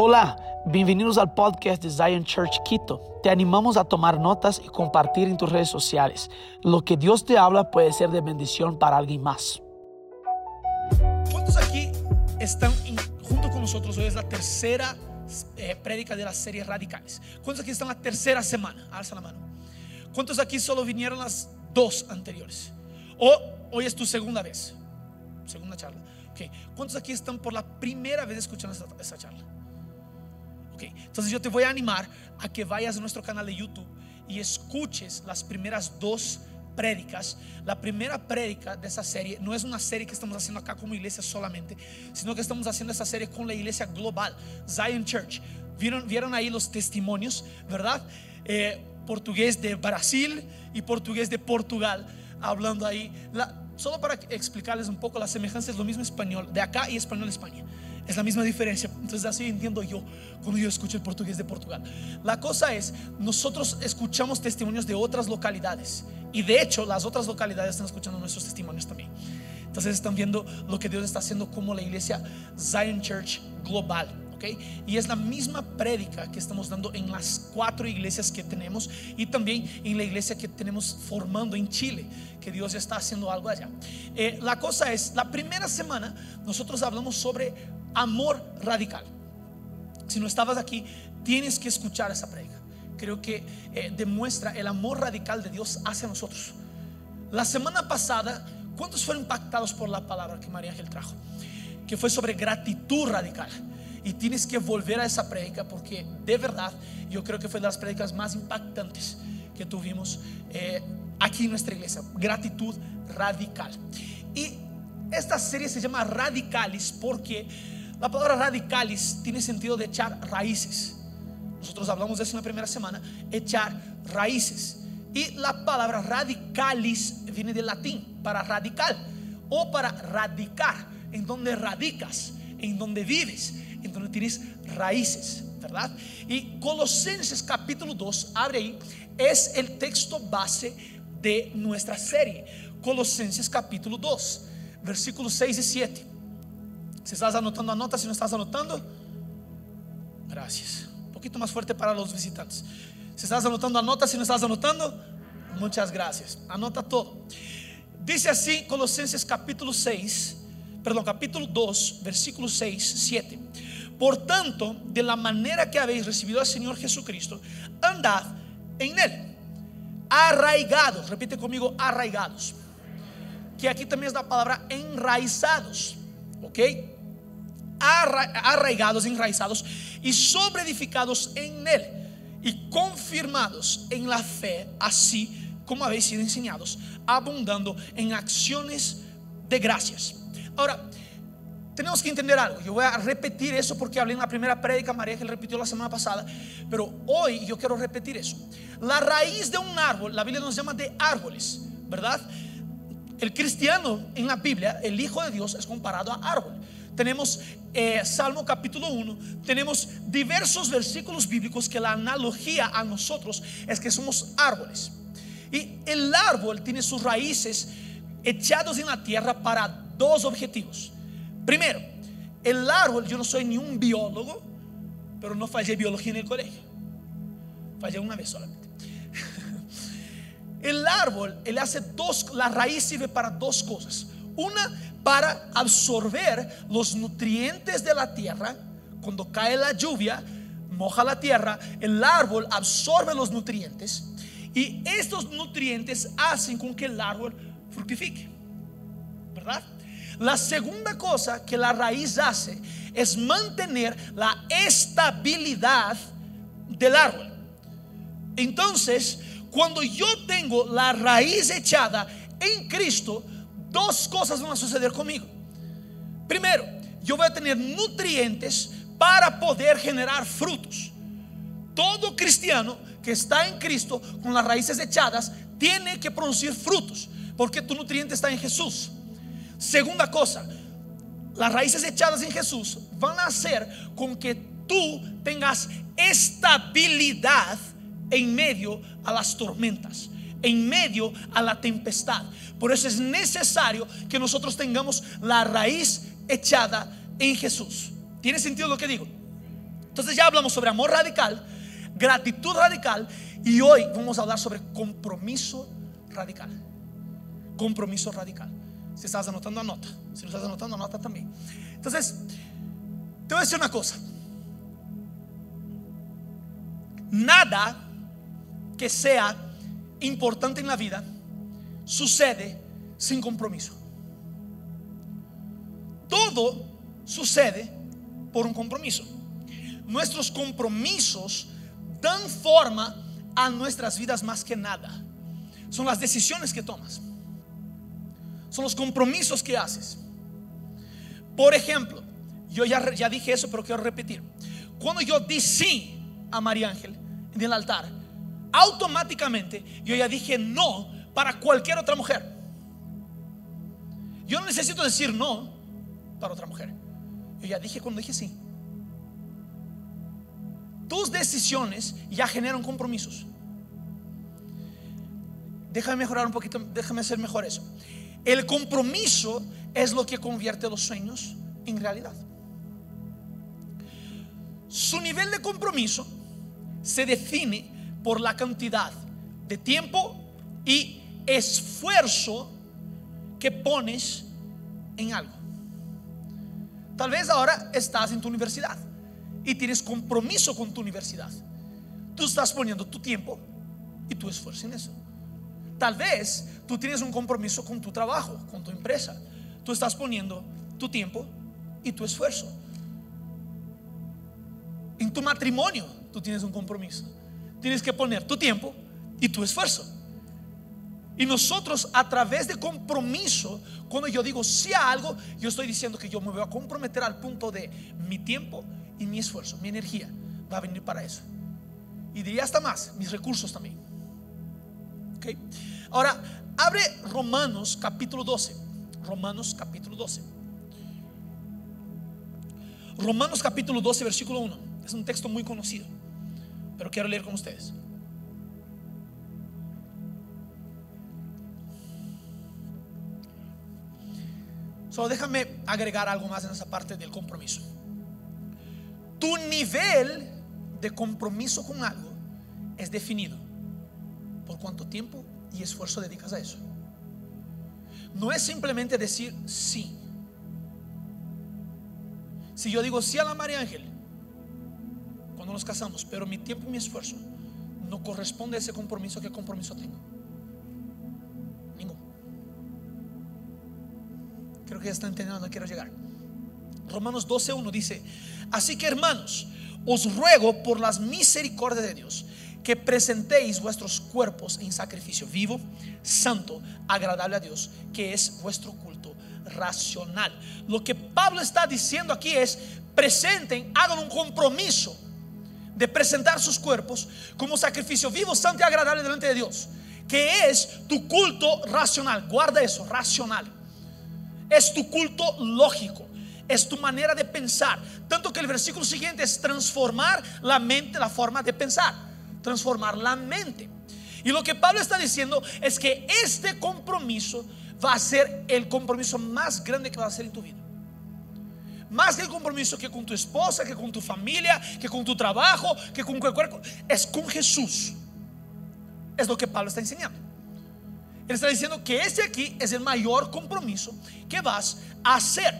Hola, bienvenidos al podcast de Zion Church Quito. Te animamos a tomar notas y compartir en tus redes sociales. Lo que Dios te habla puede ser de bendición para alguien más. ¿Cuántos aquí están junto con nosotros? Hoy es la tercera eh, prédica de la serie Radicales. ¿Cuántos aquí están la tercera semana? Alza la mano. ¿Cuántos aquí solo vinieron las dos anteriores? ¿O hoy es tu segunda vez? Segunda charla. Ok. ¿Cuántos aquí están por la primera vez escuchando esta charla? Ok. Entonces yo te voy a animar a que vayas a nuestro canal de YouTube y escuches las primeras dos prédicas. La primera prédica de esa serie no es una serie que estamos haciendo acá como iglesia solamente, sino que estamos haciendo esa serie con la iglesia global, Zion Church. Vieron, vieron ahí los testimonios, ¿verdad? Eh, portugués de Brasil y portugués de Portugal, hablando ahí. La- solo para explicarles un poco, la semejanza es lo mismo español de acá y español de España. Es la misma diferencia. Entonces así entiendo yo cuando yo escucho el portugués de Portugal. La cosa es, nosotros escuchamos testimonios de otras localidades. Y de hecho, las otras localidades están escuchando nuestros testimonios también. Entonces están viendo lo que Dios está haciendo como la iglesia Zion Church Global. ¿ok? Y es la misma prédica que estamos dando en las cuatro iglesias que tenemos y también en la iglesia que tenemos formando en Chile, que Dios está haciendo algo allá. Eh, la cosa es, la primera semana nosotros hablamos sobre amor radical. Si no estabas aquí, tienes que escuchar esa prédica. Creo que eh, demuestra el amor radical de Dios hacia nosotros. La semana pasada, ¿cuántos fueron impactados por la palabra que María Ángel trajo? Que fue sobre gratitud radical. Y tienes que volver a esa prédica porque de verdad yo creo que fue de las prédicas más impactantes que tuvimos eh, aquí en nuestra iglesia. Gratitud radical. Y esta serie se llama Radicalis porque la palabra radicalis tiene sentido de echar raíces. Nosotros hablamos de eso en la primera semana, echar raíces. Y la palabra radicalis viene del latín, para radical o para radicar, en donde radicas, en donde vives, en donde tienes raíces, ¿verdad? Y Colosenses capítulo 2, abre ahí, es el texto base de nuestra serie. Colosenses capítulo 2, versículos 6 y 7. Si estás anotando, anota. Si no estás anotando, gracias. Un poquito más fuerte para los visitantes. Si estás anotando, anota. Si no estás anotando, muchas gracias. Anota todo. Dice así Colosenses capítulo 6, perdón, capítulo 2, versículos 6, 7. Por tanto, de la manera que habéis recibido al Señor Jesucristo, andad en él. Arraigados, repite conmigo, arraigados. Que aquí también es la palabra enraizados. ¿Ok? Arra- arraigados, enraizados y sobreedificados en él y confirmados en la fe, así como habéis sido enseñados, abundando en acciones de gracias. Ahora, tenemos que entender algo. Yo voy a repetir eso porque hablé en la primera prédica, María que repitió la semana pasada, pero hoy yo quiero repetir eso. La raíz de un árbol, la Biblia nos llama de árboles, ¿verdad? El cristiano en la Biblia, el Hijo de Dios, es comparado a árbol. Tenemos eh, Salmo capítulo 1, tenemos diversos versículos bíblicos que la analogía a nosotros es que somos árboles. Y el árbol tiene sus raíces echados en la tierra para dos objetivos. Primero, el árbol, yo no soy ni un biólogo, pero no fallé biología en el colegio. Fallé una vez solamente. El árbol, él hace dos, la raíz sirve para dos cosas. Una, para absorber los nutrientes de la tierra. Cuando cae la lluvia, moja la tierra, el árbol absorbe los nutrientes. Y estos nutrientes hacen con que el árbol fructifique. ¿Verdad? La segunda cosa que la raíz hace es mantener la estabilidad del árbol. Entonces, cuando yo tengo la raíz echada en Cristo, dos cosas van a suceder conmigo. Primero, yo voy a tener nutrientes para poder generar frutos. Todo cristiano que está en Cristo con las raíces echadas tiene que producir frutos, porque tu nutriente está en Jesús. Segunda cosa, las raíces echadas en Jesús van a hacer con que tú tengas estabilidad en medio a las tormentas, en medio a la tempestad. Por eso es necesario que nosotros tengamos la raíz echada en Jesús. ¿Tiene sentido lo que digo? Entonces ya hablamos sobre amor radical, gratitud radical y hoy vamos a hablar sobre compromiso radical. Compromiso radical. Si estás anotando, anota. Si no estás anotando, anota también. Entonces, te voy a decir una cosa. Nada que sea importante en la vida sucede sin compromiso. Todo sucede por un compromiso. Nuestros compromisos dan forma a nuestras vidas más que nada. Son las decisiones que tomas. Son los compromisos que haces. Por ejemplo, yo ya, ya dije eso, pero quiero repetir. Cuando yo di sí a María Ángel en el altar, automáticamente yo ya dije no para cualquier otra mujer. Yo no necesito decir no para otra mujer. Yo ya dije cuando dije sí. Tus decisiones ya generan compromisos. Déjame mejorar un poquito, déjame hacer mejor eso. El compromiso es lo que convierte los sueños en realidad. Su nivel de compromiso se define por la cantidad de tiempo y esfuerzo que pones en algo. Tal vez ahora estás en tu universidad y tienes compromiso con tu universidad. Tú estás poniendo tu tiempo y tu esfuerzo en eso. Tal vez tú tienes un compromiso con tu trabajo, con tu empresa. Tú estás poniendo tu tiempo y tu esfuerzo. En tu matrimonio tú tienes un compromiso. Tienes que poner tu tiempo y tu esfuerzo. Y nosotros a través de compromiso, cuando yo digo sí a algo, yo estoy diciendo que yo me voy a comprometer al punto de mi tiempo y mi esfuerzo, mi energía va a venir para eso. Y diría hasta más, mis recursos también. Okay. Ahora, abre Romanos capítulo 12. Romanos capítulo 12. Romanos capítulo 12, versículo 1. Es un texto muy conocido, pero quiero leer con ustedes. Solo déjame agregar algo más en esa parte del compromiso. Tu nivel de compromiso con algo es definido por cuánto tiempo y esfuerzo dedicas a eso. No es simplemente decir sí. Si yo digo sí a la María Ángel cuando nos casamos, pero mi tiempo y mi esfuerzo no corresponde a ese compromiso, ¿qué compromiso tengo? Creo que ya están entendiendo donde quiero llegar. Romanos 12.1 dice, así que hermanos, os ruego por las misericordias de Dios que presentéis vuestros cuerpos en sacrificio vivo, santo, agradable a Dios, que es vuestro culto racional. Lo que Pablo está diciendo aquí es, presenten, hagan un compromiso de presentar sus cuerpos como sacrificio vivo, santo y agradable delante de Dios, que es tu culto racional. Guarda eso, racional. Es tu culto lógico. Es tu manera de pensar. Tanto que el versículo siguiente es transformar la mente, la forma de pensar. Transformar la mente. Y lo que Pablo está diciendo es que este compromiso va a ser el compromiso más grande que va a ser en tu vida. Más que el compromiso que con tu esposa, que con tu familia, que con tu trabajo, que con cualquier. Es con Jesús. Es lo que Pablo está enseñando. Él está diciendo que ese aquí es el mayor compromiso que vas a hacer.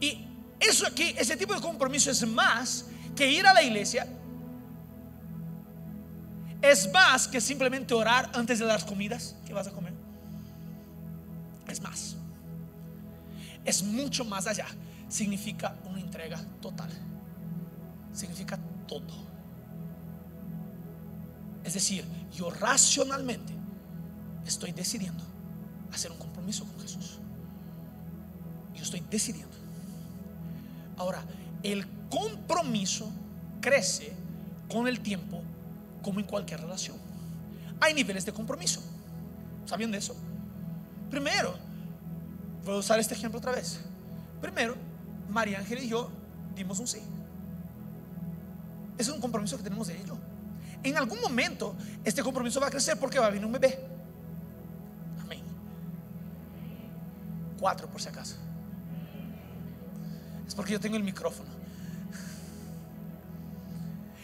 Y eso aquí, ese tipo de compromiso es más que ir a la iglesia. Es más que simplemente orar antes de las comidas que vas a comer. Es más. Es mucho más allá. Significa una entrega total. Significa todo. Es decir, yo racionalmente estoy decidiendo hacer un compromiso con Jesús. Yo estoy decidiendo. Ahora, el compromiso crece con el tiempo como en cualquier relación. Hay niveles de compromiso. ¿Saben de eso? Primero, voy a usar este ejemplo otra vez. Primero, María Ángel y yo dimos un sí. es un compromiso que tenemos de ello. En algún momento, este compromiso va a crecer porque va a venir un bebé. Cuatro por si acaso. Es porque yo tengo el micrófono.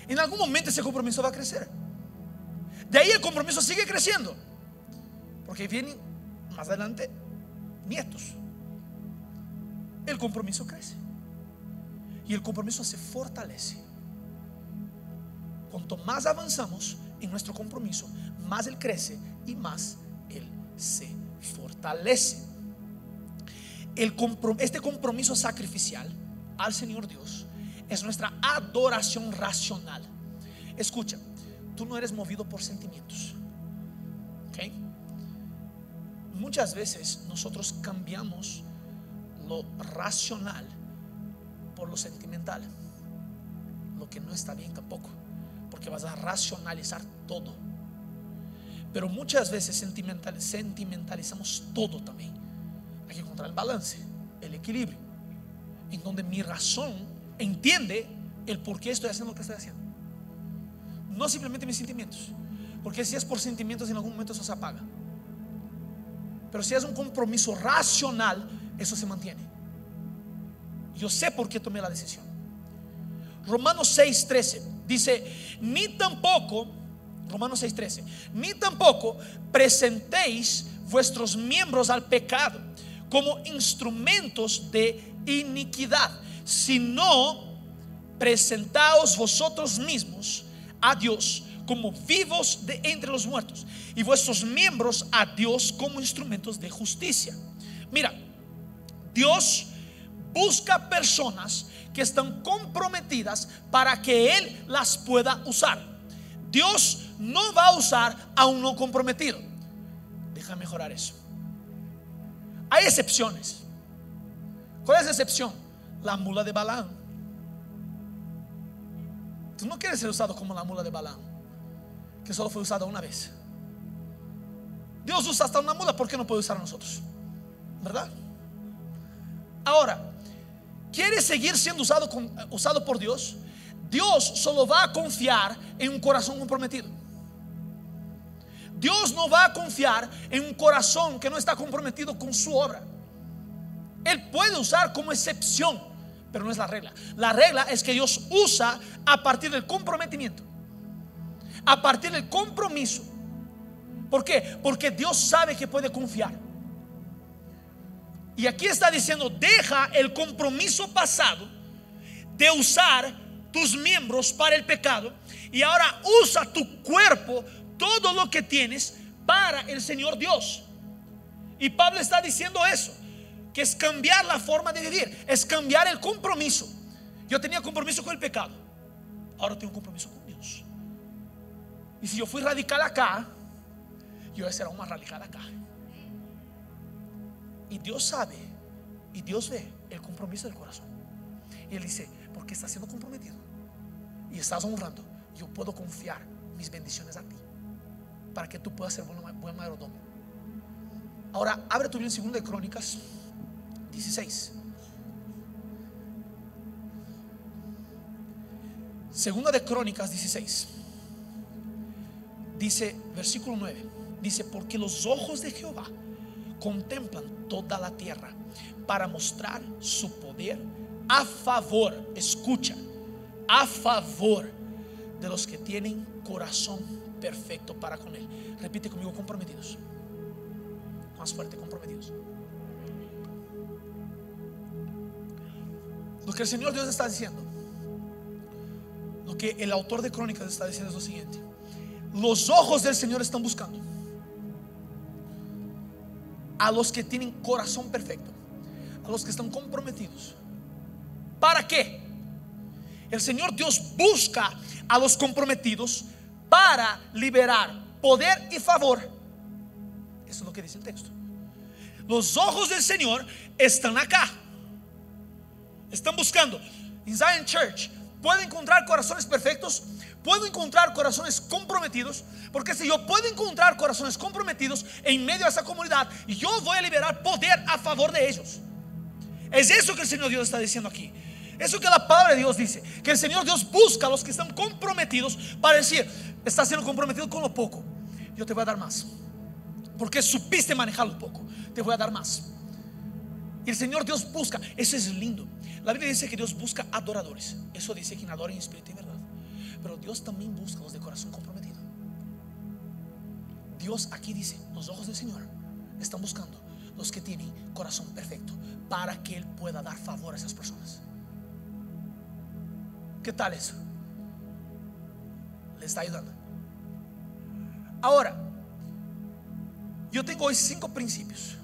en algún momento ese compromiso va a crecer. De ahí el compromiso sigue creciendo. Porque vienen más adelante nietos. El compromiso crece. Y el compromiso se fortalece. Cuanto más avanzamos en nuestro compromiso, más Él crece y más Él se fortalece. Este compromiso sacrificial al Señor Dios es nuestra adoración racional. Escucha, tú no eres movido por sentimientos. ¿Ok? Muchas veces nosotros cambiamos lo racional por lo sentimental, lo que no está bien tampoco, porque vas a racionalizar todo. Pero muchas veces sentimental, sentimentalizamos todo también. Hay que encontrar el balance, el equilibrio, en donde mi razón entiende el por qué estoy haciendo lo que estoy haciendo. No simplemente mis sentimientos, porque si es por sentimientos en algún momento eso se apaga. Pero si es un compromiso racional, eso se mantiene. Yo sé por qué tomé la decisión. Romanos 6:13 dice, ni tampoco, Romanos 6:13, ni tampoco presentéis vuestros miembros al pecado como instrumentos de iniquidad, sino presentaos vosotros mismos a Dios como vivos de entre los muertos y vuestros miembros a Dios como instrumentos de justicia. Mira, Dios busca personas que están comprometidas para que Él las pueda usar. Dios no va a usar a un no comprometido. Deja mejorar eso. Hay excepciones. ¿Cuál es la excepción? La mula de Balaam. Tú no quieres ser usado como la mula de Balaam, que solo fue usada una vez. Dios usa hasta una mula, ¿por qué no puede usar a nosotros? ¿Verdad? Ahora, ¿quieres seguir siendo usado, usado por Dios? Dios solo va a confiar en un corazón comprometido. Dios no va a confiar en un corazón que no está comprometido con su obra. Él puede usar como excepción, pero no es la regla. La regla es que Dios usa a partir del comprometimiento, a partir del compromiso. ¿Por qué? Porque Dios sabe que puede confiar. Y aquí está diciendo, deja el compromiso pasado de usar tus miembros para el pecado y ahora usa tu cuerpo, todo lo que tienes para el Señor Dios. Y Pablo está diciendo eso, que es cambiar la forma de vivir, es cambiar el compromiso. Yo tenía compromiso con el pecado, ahora tengo compromiso con Dios. Y si yo fui radical acá, yo voy a ser aún más radical acá. Y Dios sabe y Dios ve el compromiso del corazón. Y Él dice, porque estás siendo comprometido y estás honrando, yo puedo confiar mis bendiciones a ti para que tú puedas ser buen, buen mayordomo. Ahora, abre tu Biblia en 2 de Crónicas 16. Segunda de Crónicas 16. Dice, versículo 9. Dice, porque los ojos de Jehová contemplan toda la tierra para mostrar su poder a favor, escucha, a favor de los que tienen corazón perfecto para con Él. Repite conmigo, comprometidos. Más fuerte, comprometidos. Lo que el Señor Dios está diciendo, lo que el autor de Crónicas está diciendo es lo siguiente. Los ojos del Señor están buscando a los que tienen corazón perfecto, a los que están comprometidos. ¿Para qué? El Señor Dios busca a los comprometidos para liberar poder y favor. Eso es lo que dice el texto. Los ojos del Señor están acá. Están buscando. En Zion Church, ¿puedo encontrar corazones perfectos? puedo encontrar corazones comprometidos, porque si yo puedo encontrar corazones comprometidos en medio de esa comunidad, yo voy a liberar poder a favor de ellos. Es eso que el Señor Dios está diciendo aquí. Eso que la palabra de Dios dice, que el Señor Dios busca a los que están comprometidos para decir, estás siendo comprometido con lo poco, yo te voy a dar más. Porque supiste manejar lo poco, te voy a dar más. Y el Señor Dios busca, eso es lindo. La Biblia dice que Dios busca adoradores. Eso dice quien adora en espíritu y verdad. Pero Dios también busca los de corazón comprometido. Dios aquí dice, los ojos del Señor están buscando los que tienen corazón perfecto para que Él pueda dar favor a esas personas. ¿Qué tal eso? Le está ayudando. Ahora, yo tengo hoy cinco principios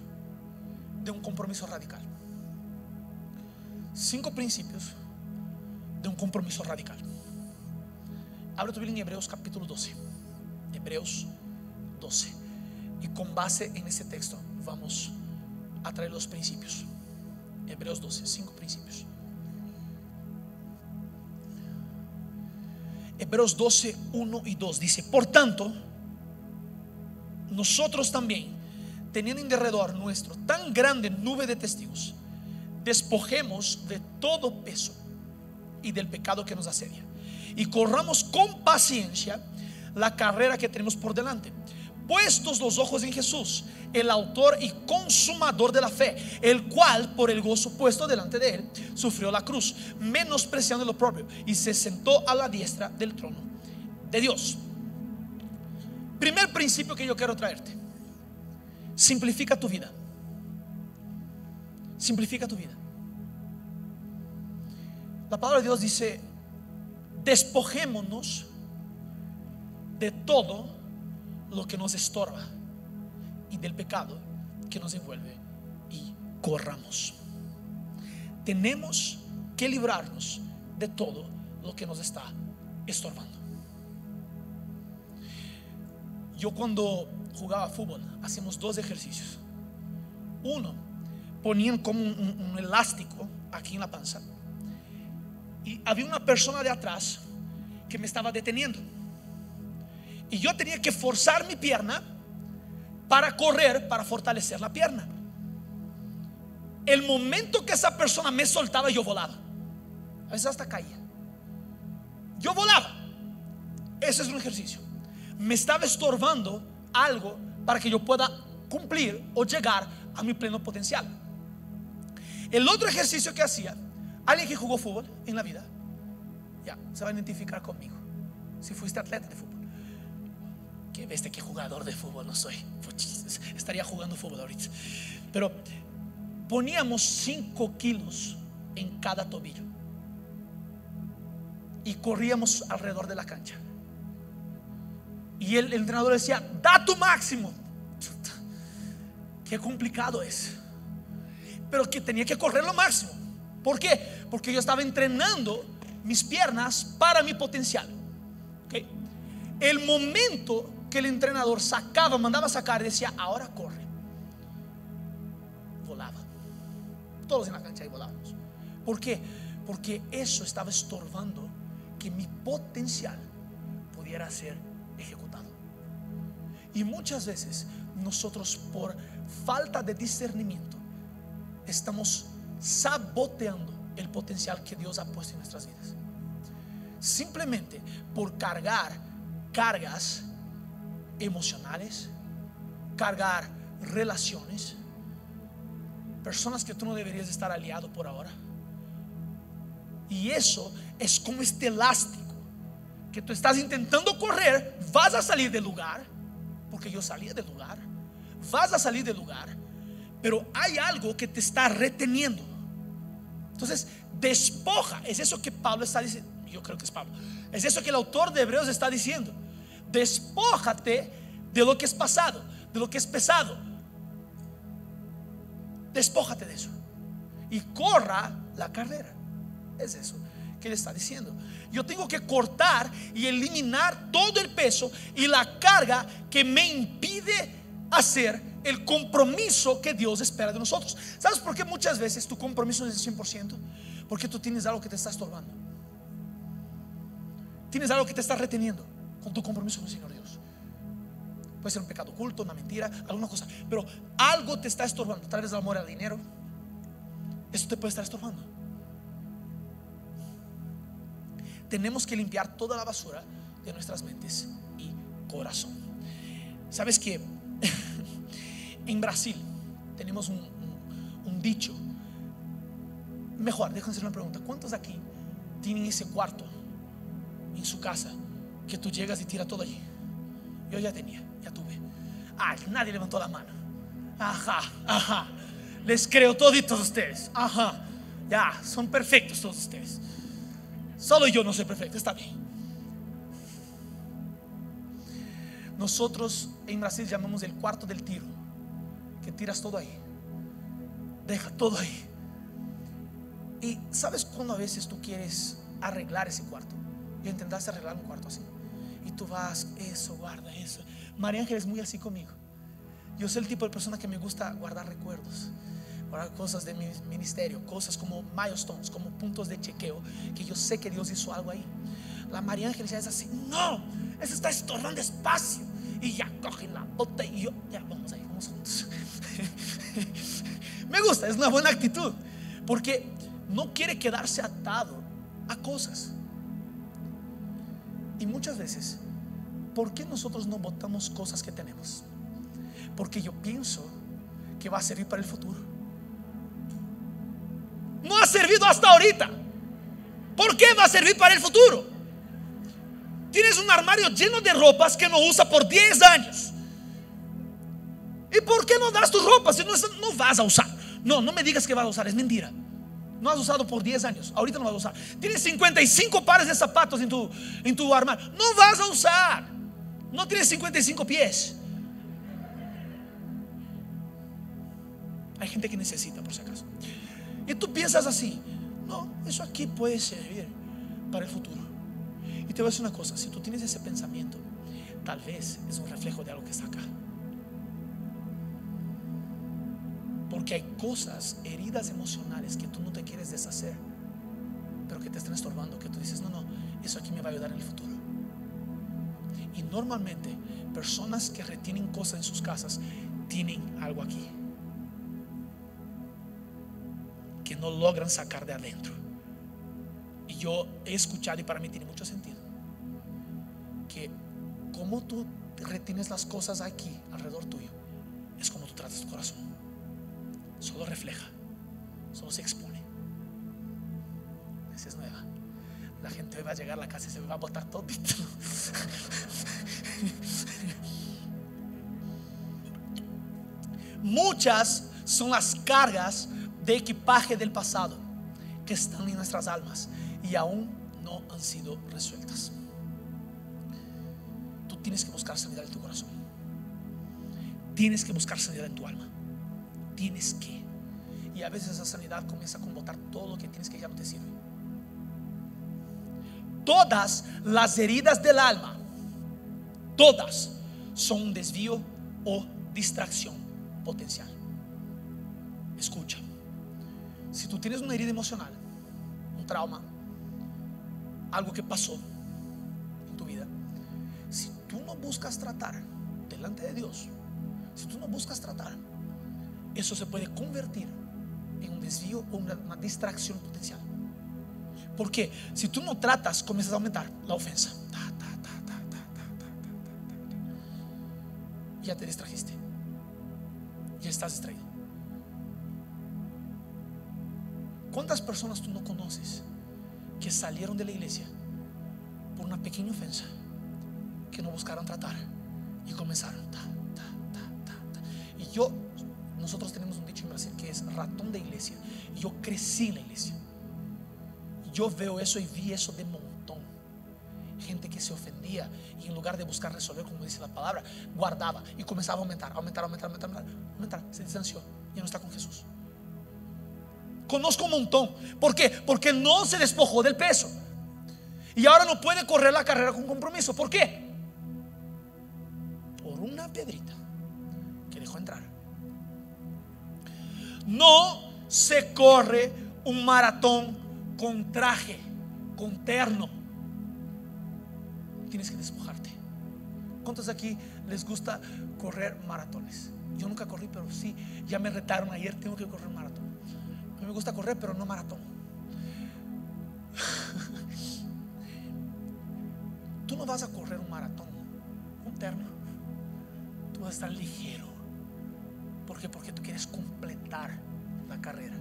de un compromiso radical. Cinco principios de un compromiso radical. Abre tu Biblia en Hebreos capítulo 12. Hebreos 12. Y con base en ese texto vamos a traer los principios. Hebreos 12, cinco principios. Hebreos 12, 1 y 2 dice, por tanto, nosotros también, teniendo en derredor nuestro tan grande nube de testigos, despojemos de todo peso y del pecado que nos asedia y corramos con paciencia la carrera que tenemos por delante. Puestos los ojos en Jesús, el autor y consumador de la fe, el cual por el gozo puesto delante de él sufrió la cruz, menospreciando lo propio, y se sentó a la diestra del trono de Dios. Primer principio que yo quiero traerte. Simplifica tu vida. Simplifica tu vida. La palabra de Dios dice, despojémonos de todo lo que nos estorba y del pecado que nos envuelve y corramos. Tenemos que librarnos de todo lo que nos está estorbando. Yo cuando jugaba fútbol hacíamos dos ejercicios. Uno, ponían como un, un elástico aquí en la panza y había una persona de atrás que me estaba deteniendo. Y yo tenía que forzar mi pierna para correr, para fortalecer la pierna. El momento que esa persona me soltaba, yo volaba. A veces hasta caía. Yo volaba. Ese es un ejercicio. Me estaba estorbando algo para que yo pueda cumplir o llegar a mi pleno potencial. El otro ejercicio que hacía Alguien que jugó fútbol en la vida, ya, se va a identificar conmigo. Si fuiste atleta de fútbol. Que veste que jugador de fútbol no soy. Estaría jugando fútbol ahorita. Pero poníamos 5 kilos en cada tobillo. Y corríamos alrededor de la cancha. Y el, entrenador decía, da tu máximo. Qué complicado es. Pero que tenía que correr lo máximo. ¿Por qué? Porque yo estaba entrenando mis piernas para mi potencial. El momento que el entrenador sacaba, mandaba sacar, decía, ahora corre. Volaba. Todos en la cancha y volábamos. ¿Por qué? Porque eso estaba estorbando que mi potencial pudiera ser ejecutado. Y muchas veces nosotros por falta de discernimiento estamos saboteando el potencial que Dios ha puesto en nuestras vidas. Simplemente por cargar cargas emocionales, cargar relaciones, personas que tú no deberías estar aliado por ahora. Y eso es como este elástico que tú estás intentando correr, vas a salir del lugar, porque yo salía del lugar, vas a salir del lugar, pero hay algo que te está reteniendo. Entonces, despoja, es eso que Pablo está diciendo. Yo creo que es Pablo. Es eso que el autor de Hebreos está diciendo. Despójate de lo que es pasado, de lo que es pesado. Despójate de eso. Y corra la carrera. Es eso que él está diciendo. Yo tengo que cortar y eliminar todo el peso y la carga que me impide hacer el compromiso que Dios espera de nosotros. ¿Sabes por qué muchas veces tu compromiso es de 100%? Porque tú tienes algo que te está estorbando. Tienes algo que te está reteniendo con tu compromiso con el Señor Dios. Puede ser un pecado oculto, una mentira, alguna cosa. Pero algo te está estorbando. Tal vez el amor al dinero. Eso te puede estar estorbando. Tenemos que limpiar toda la basura de nuestras mentes y corazón. ¿Sabes que En Brasil tenemos un, dicho. Mejor, déjenme hacer una pregunta. ¿Cuántos aquí tienen ese cuarto en su casa que tú llegas y tira todo allí. Yo ya tenía, ya tuve. Ay, nadie levantó la mano. Ajá, ajá. Les creo toditos ustedes. Ajá. Ya, son perfectos todos ustedes. Solo yo no soy perfecto, está bien. Nosotros en Brasil llamamos el cuarto del tiro, que tiras todo ahí. Deja todo ahí. Y sabes cuando a veces tú quieres arreglar ese cuarto y intentaste arreglar un cuarto así. Y tú vas, eso, guarda eso. María Ángel es muy así conmigo. Yo soy el tipo de persona que me gusta guardar recuerdos, guardar cosas de mi ministerio, cosas como milestones, como puntos de chequeo, que yo sé que Dios hizo algo ahí. La María Ángel ya es así, no, eso está estorbando espacio. Y ya coge la bota y yo, ya vamos ahí, vamos juntos. me gusta, es una buena actitud, porque no quiere quedarse atado a cosas. Y muchas veces, ¿por qué nosotros no votamos cosas que tenemos? Porque yo pienso que va a servir para el futuro. Servido hasta ahorita. ¿Por qué va a servir para el futuro? Tienes un armario lleno de ropas que no usa por 10 años. ¿Y por qué no das tus ropas si no, no vas a usar? No, no me digas que vas a usar, es mentira. No has usado por 10 años. Ahorita no vas a usar. Tienes 55 pares de zapatos en tu, en tu armario. No vas a usar. No tienes 55 pies. Hay gente que necesita, por si acaso. Y tú piensas así. No, eso aquí puede servir para el futuro. Y te voy a decir una cosa. Si tú tienes ese pensamiento, tal vez es un reflejo de algo que está acá. Porque hay cosas, heridas emocionales que tú no te quieres deshacer, pero que te están estorbando, que tú dices, no, no, eso aquí me va a ayudar en el futuro. Y normalmente personas que retienen cosas en sus casas tienen algo aquí no logran sacar de adentro. Y yo he escuchado y para mí tiene mucho sentido que como tú retienes las cosas aquí alrededor tuyo, es como tú tratas tu corazón solo refleja, solo se expone. Esa es nueva. La gente va a llegar a la casa y se va a botar todo. Muchas son las cargas de equipaje del pasado que están en nuestras almas y aún no han sido resueltas. Tú tienes que buscar sanidad en tu corazón. Tienes que buscar sanidad en tu alma tienes que. Y a veces esa sanidad comienza a botar todo lo que tienes que ya sirve. Todas las heridas del alma, todas son un desvío o distracción potencial. Escucha, si tú tienes una herida emocional, un trauma, algo que pasó en tu vida, si tú no buscas tratar delante de Dios, si tú no buscas tratar, eso se puede convertir en un desvío o una, distracción potencial. Porque si tú no tratas, comienzas a aumentar la ofensa. Ya te distrajiste. Ya estás distraído. ¿Cuántas personas tú no conoces que salieron de la iglesia por una pequeña ofensa que no buscaron tratar y comenzaron? y yo nosotros tenemos un dicho en Brasil que es ratón de iglesia. Yo crecí en la iglesia. Yo veo eso y vi eso de montón. Gente que se ofendía y en lugar de buscar resolver, como dice la palabra, guardaba y comenzaba a aumentar, aumentar, aumentar, aumentar, aumentar, aumentar. Se distanció. Ya no está con Jesús. Conozco un montón. ¿Por qué? Porque no se despojó del peso. Y ahora no puede correr la carrera con compromiso. ¿Por qué? Por una piedrita que dejó entrar. No se corre un maratón con traje, con terno. Tienes que despojarte. ¿Cuántos aquí les gusta correr maratones? Yo nunca corrí, pero sí, ya me retaron ayer, tengo que correr maratón. Me gusta correr, pero no maratón. Tú no vas a correr un maratón, un terno. Tú vas a estar ligero. ¿Por qué? Porque tú quieres completar la carrera.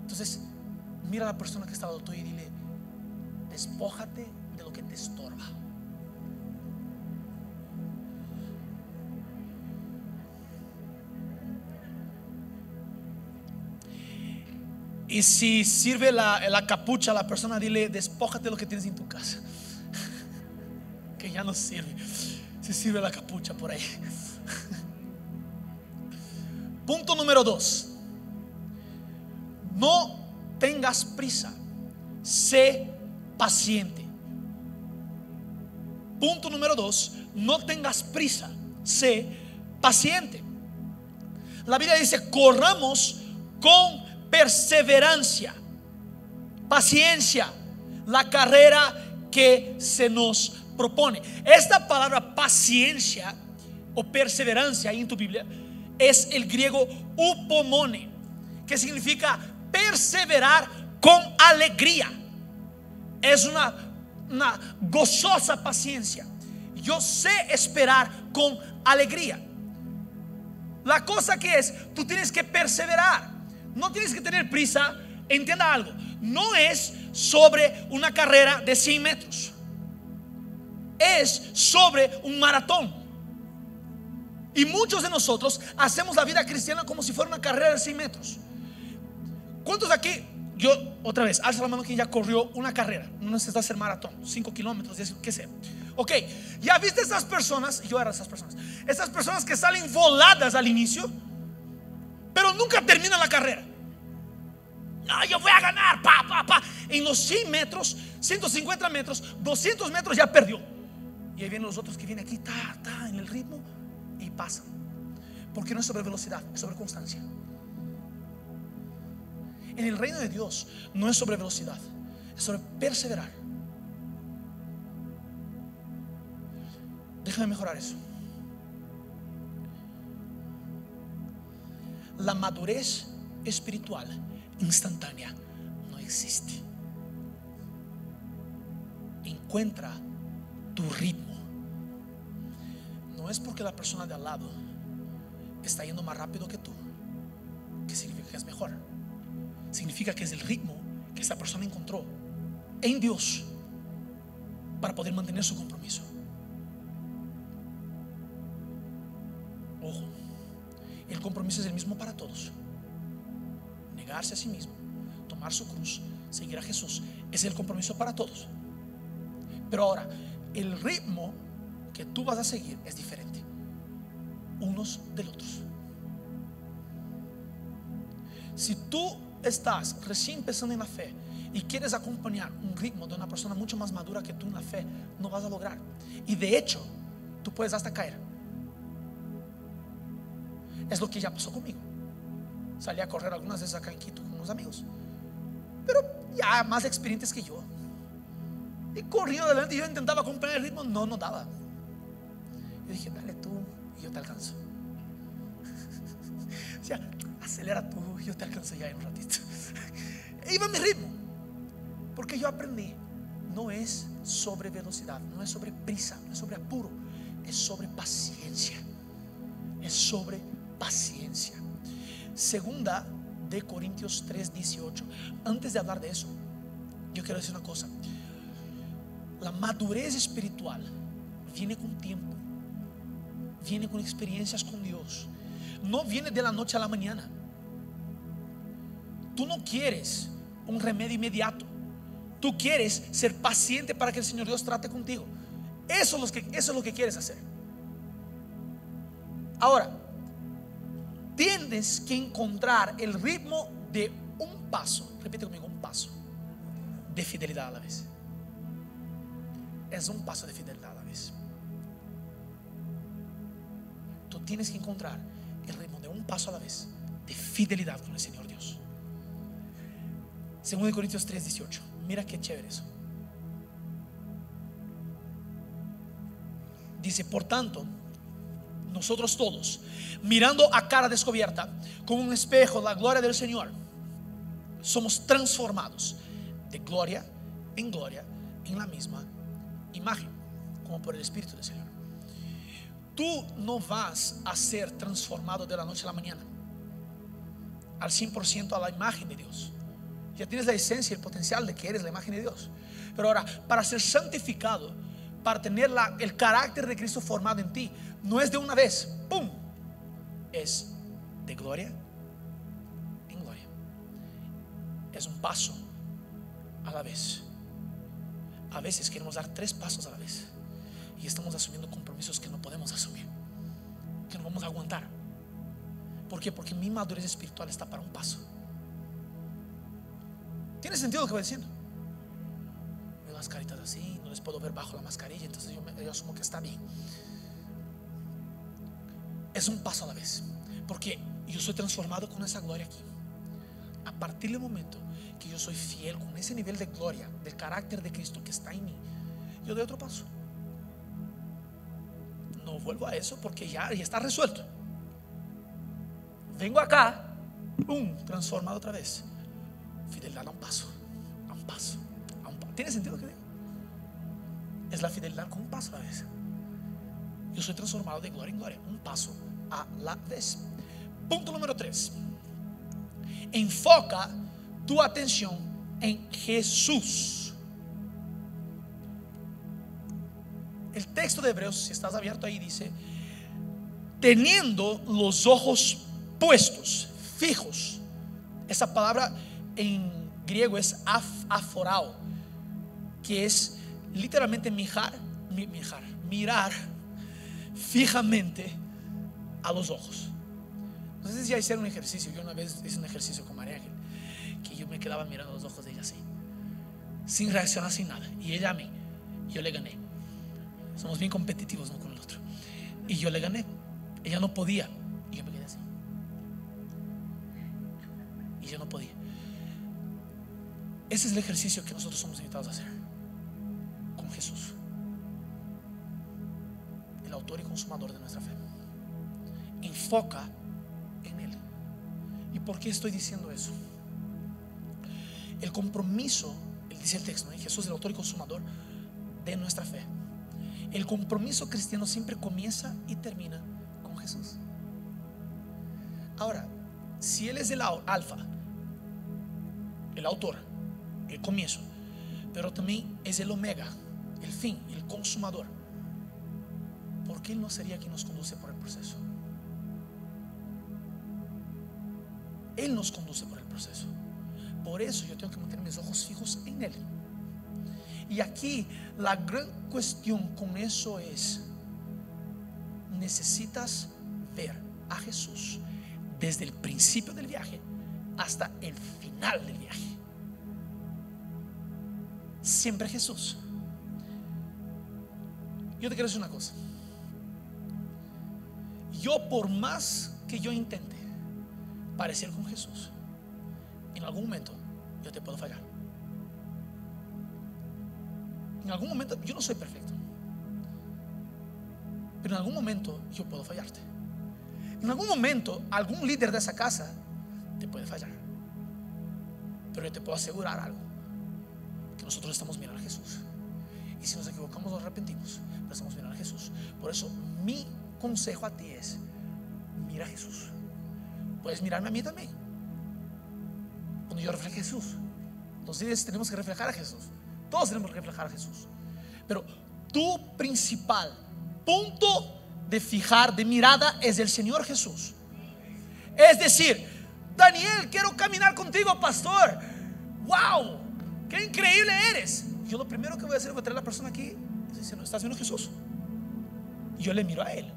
Entonces, mira a la persona que está al lado tuyo y dile, despójate de lo que te estorba. Y si sirve la, la capucha a la persona, dile, despójate lo que tienes en tu casa. que ya no sirve. Si sirve la capucha por ahí. Punto número dos. No tengas prisa. Sé paciente. Punto número dos. No tengas prisa. Sé paciente. La Biblia dice, corramos con perseverancia, paciencia, la carrera que se nos propone. Esta palabra paciencia o perseverancia en tu Biblia es el griego upomone, que significa perseverar con alegría. Es una, una gozosa paciencia. Yo sé esperar con alegría. La cosa que es, tú tienes que perseverar. No tienes que tener prisa. Entienda algo. No es sobre una carrera de 100 metros. Es sobre un maratón. Y muchos de nosotros hacemos la vida cristiana como si fuera una carrera de 100 metros. ¿Cuántos de aquí? Yo, otra vez, alza la mano quien ya corrió una carrera. No necesita hacer maratón, 5 kilómetros, 10, qué sé. Ok, ya viste esas personas, yo era esas personas, esas personas que salen voladas al inicio pero nunca termina la carrera. No, yo voy a ganar, pa, pa, pa. En los 100 metros, 150 metros, 200 metros ya perdió. Y ahí vienen los otros que vienen aquí, ta, ta, en el ritmo y pasan. Porque no es sobre velocidad, es sobre constancia. En el reino de Dios no es sobre velocidad, es sobre perseverar. Déjame mejorar eso. la madurez espiritual instantánea no existe. Encuentra tu ritmo. No es porque la persona de al lado está yendo más rápido que tú, que significa que es mejor. Significa que es el ritmo que esa persona encontró en Dios para poder mantener su compromiso. Ojo. El compromiso es el mismo para todos. Negarse a sí mismo, tomar su cruz, seguir a Jesús, es el compromiso para todos. Pero ahora, el ritmo que tú vas a seguir es diferente, unos del otros. Si tú estás recién empezando en la fe y quieres acompañar un ritmo de una persona mucho más madura que tú en la fe, no vas a lograr. Y de hecho, tú puedes hasta caer. Es lo que ya pasó conmigo. Salí a correr algunas veces acá en Quito con unos amigos. Pero ya más experientes que yo. Y corriendo adelante yo intentaba acompañar el ritmo. No, no daba. Yo dije, dale tú y yo te alcanzo. o sea, acelera tú y yo te alcanzo ya en un ratito. Iba a mi ritmo. Porque yo aprendí. No es sobre velocidad, no es sobre prisa, no es sobre apuro, es sobre paciencia, es sobre paciencia. Segunda de Corintios 3, 18. Antes de hablar de eso, yo quiero decir una cosa. La madurez espiritual viene con tiempo, viene con experiencias con Dios. No viene de la noche a la mañana. Tú no quieres un remedio inmediato. Tú quieres ser paciente para que el Señor Dios trate contigo. Eso es lo que, eso es lo que quieres hacer. Ahora, tienes que encontrar el ritmo de un paso, repite conmigo, un paso de fidelidad a la vez. Es un paso de fidelidad a la vez. Tú tienes que encontrar el ritmo de un paso a la vez de fidelidad con el Señor Dios. Segundo de Corintios 3, 18. Mira qué chévere eso. Dice, por tanto, nosotros todos, mirando a cara descubierta, como un espejo, la gloria del Señor, somos transformados de gloria en gloria en la misma imagen, como por el Espíritu del Señor. Tú no vas a ser transformado de la noche a la mañana al 100% a la imagen de Dios. Ya tienes la esencia y el potencial de que eres la imagen de Dios. Pero ahora, para ser santificado, para tener el carácter de Cristo formado en ti, no es de una vez, ¡pum! Es de gloria en gloria. Es un paso a la vez. A veces queremos dar tres pasos a la vez y estamos asumiendo compromisos que no podemos asumir, que no vamos a aguantar. ¿Por qué? Porque mi madurez espiritual está para un paso. ¿Tiene sentido lo que voy diciendo? Las caritas así, no les puedo ver bajo la mascarilla, entonces yo, asumo que está bien. Es un paso a la vez, porque yo soy transformado con esa gloria aquí. A partir del momento que yo soy fiel con ese nivel de gloria, del carácter de Cristo que está en mí, yo doy otro paso. No vuelvo a eso porque ya, ya está resuelto. Vengo acá, ¡pum! transformado otra vez. Fidelidad a un paso, a un paso. ¿Tiene sentido que digo? Es la fidelidad con un paso a la vez. Yo soy transformado de gloria en gloria, un paso a la vez. Punto número tres. Enfoca tu atención en Jesús. El texto de Hebreos, si estás abierto ahí, dice, teniendo los ojos puestos, fijos. Esa palabra en griego es af- aforao, que es literalmente mijar, mi- mijar, mirar fijamente a los ojos. No sé si ya hicieron un ejercicio. Yo una vez hice un ejercicio con María Ángel, que yo me quedaba mirando los ojos de ella así, sin reaccionar, sin nada. Y ella a mí, yo le gané. Somos bien competitivos uno con el otro. Y yo le gané. Ella no podía. Y yo me quedé así. Y yo no podía. Ese es el ejercicio que nosotros somos invitados a hacer Jesús, el autor y consumador de nuestra fe. Enfoca en Él. ¿Y por qué estoy diciendo eso? El compromiso, dice el texto, ¿no? Jesús es el autor y consumador de nuestra fe. El compromiso cristiano siempre comienza y termina con Jesús. Ahora, si Él es el al- alfa, el autor, el comienzo, pero también es el omega, fin, el consumador, ¿por qué Él no sería quien nos conduce por el proceso? Él nos conduce por el proceso. Por eso yo tengo que mantener mis ojos fijos en Él. Y aquí la gran cuestión con eso es, necesitas ver a Jesús desde el principio del viaje hasta el final del viaje. Siempre Jesús. Yo te quiero decir una cosa. Yo por más que yo intente parecer con Jesús, en algún momento yo te puedo fallar. En algún momento, yo no soy perfecto, pero en algún momento yo puedo fallarte. En algún momento, algún líder de esa casa te puede fallar. Pero yo te puedo asegurar algo, que nosotros estamos mirando a Jesús. Y si nos equivocamos, nos arrepentimos, pero estamos mirando a Jesús. Por eso, mi consejo a ti es, mira a Jesús. Puedes mirarme a mí también. Cuando yo refleje a Jesús. Entonces tenemos que reflejar a Jesús. Todos tenemos que reflejar a Jesús. Pero tu principal punto de fijar de mirada es el Señor Jesús. Es decir, Daniel, quiero caminar contigo, pastor. Wow, qué increíble eres. Yo lo primero que voy a hacer, voy a traer a la persona aquí diciendo, ¿estás viendo a Jesús? Y yo le miro a él.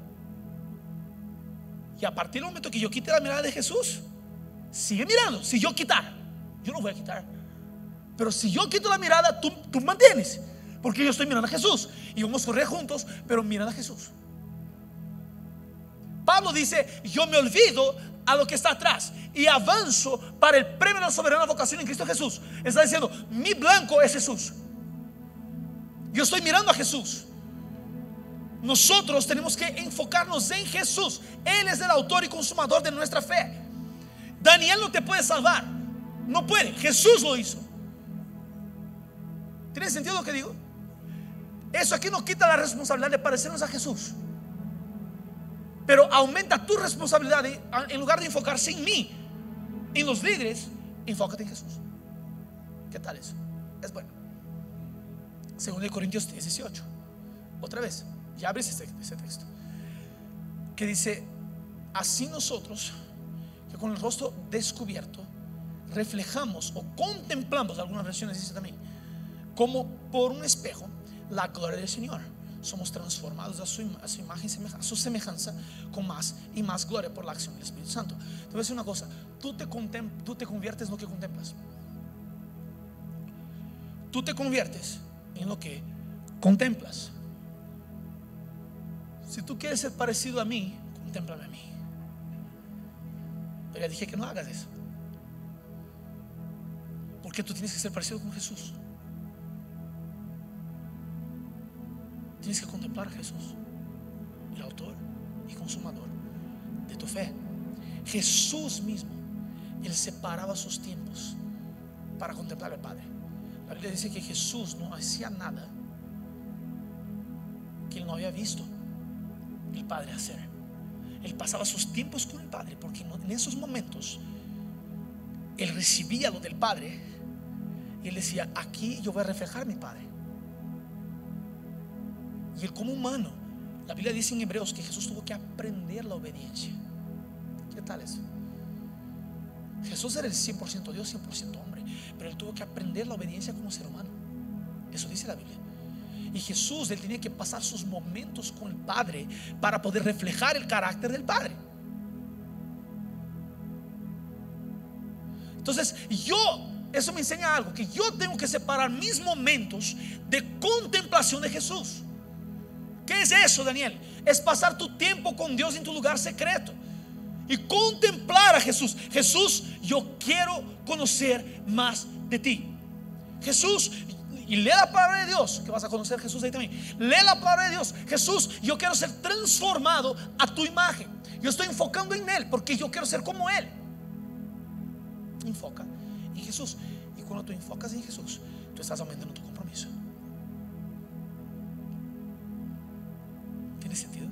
Y a partir del momento que yo quite la mirada de Jesús, sigue mirando. Si yo quitar, yo no voy a quitar. Pero si yo quito la mirada, tú, tú mantienes. Porque yo estoy mirando a Jesús. Y vamos a correr juntos, pero mirando a Jesús. Pablo dice, yo me olvido a lo que está atrás y avanzo para el premio de la soberana vocación en Cristo Jesús. Está diciendo, mi blanco es Jesús. Yo estoy mirando a Jesús. Nosotros tenemos que enfocarnos en Jesús. Él es el autor y consumador de nuestra fe. Daniel no te puede salvar. No puede. Jesús lo hizo. ¿Tiene sentido lo que digo? Eso aquí no quita la responsabilidad de parecernos a Jesús. Pero aumenta tu responsabilidad en lugar de enfocarse en mí, en los líderes, enfócate en Jesús. ¿Qué tal eso? Es bueno. Segundo de Corintios 10, 18. Otra vez, ya abres ese, texto. Que dice, así nosotros, que con el rostro descubierto, reflejamos o contemplamos, algunas versiones dice también, como por un espejo, la gloria del Señor. Somos transformados a su, imagen, a su semejanza, con más y más gloria por la acción del Espíritu Santo. Te voy a decir una cosa, tú te, tú te conviertes en lo que contemplas. Tú te conviertes en lo que contemplas. Si tú quieres ser parecido a mí, contémplame a mí. Pero ya dije que no hagas eso. Porque tú tienes que ser parecido con Jesús. Tienes que contemplar a Jesús, el autor y consumador de tu fe. Jesús mismo, Él separaba sus tiempos para contemplar al Padre. Biblia dice que Jesús no hacía nada que Él no había visto el Padre hacer. Él pasaba sus tiempos con el Padre porque en esos momentos Él recibía lo del Padre y Él decía, aquí yo voy a reflejar mi Padre. Y Él como humano, la Biblia dice en Hebreos que Jesús tuvo que aprender la obediencia. ¿Qué tal eso? Jesús era el 100% Dios, 100% hombre, pero Él tuvo que aprender la obediencia como ser humano. Eso dice la Biblia. Y Jesús, Él tenía que pasar sus momentos con el Padre para poder reflejar el carácter del Padre. Entonces, yo, eso me enseña algo, que yo tengo que separar mis momentos de contemplación de Jesús. ¿Qué es eso, Daniel? Es pasar tu tiempo con Dios en tu lugar secreto y contemplar a Jesús. Jesús, yo quiero conocer más de ti. Jesús, y lee la palabra de Dios, que vas a conocer a Jesús ahí también. Lee la palabra de Dios. Jesús, yo quiero ser transformado a tu imagen. Yo estoy enfocando en Él porque yo quiero ser como Él. Enfoca en Jesús. Y cuando tú enfocas en Jesús, tú estás aumentando tu compromiso. ¿Tiene sentido?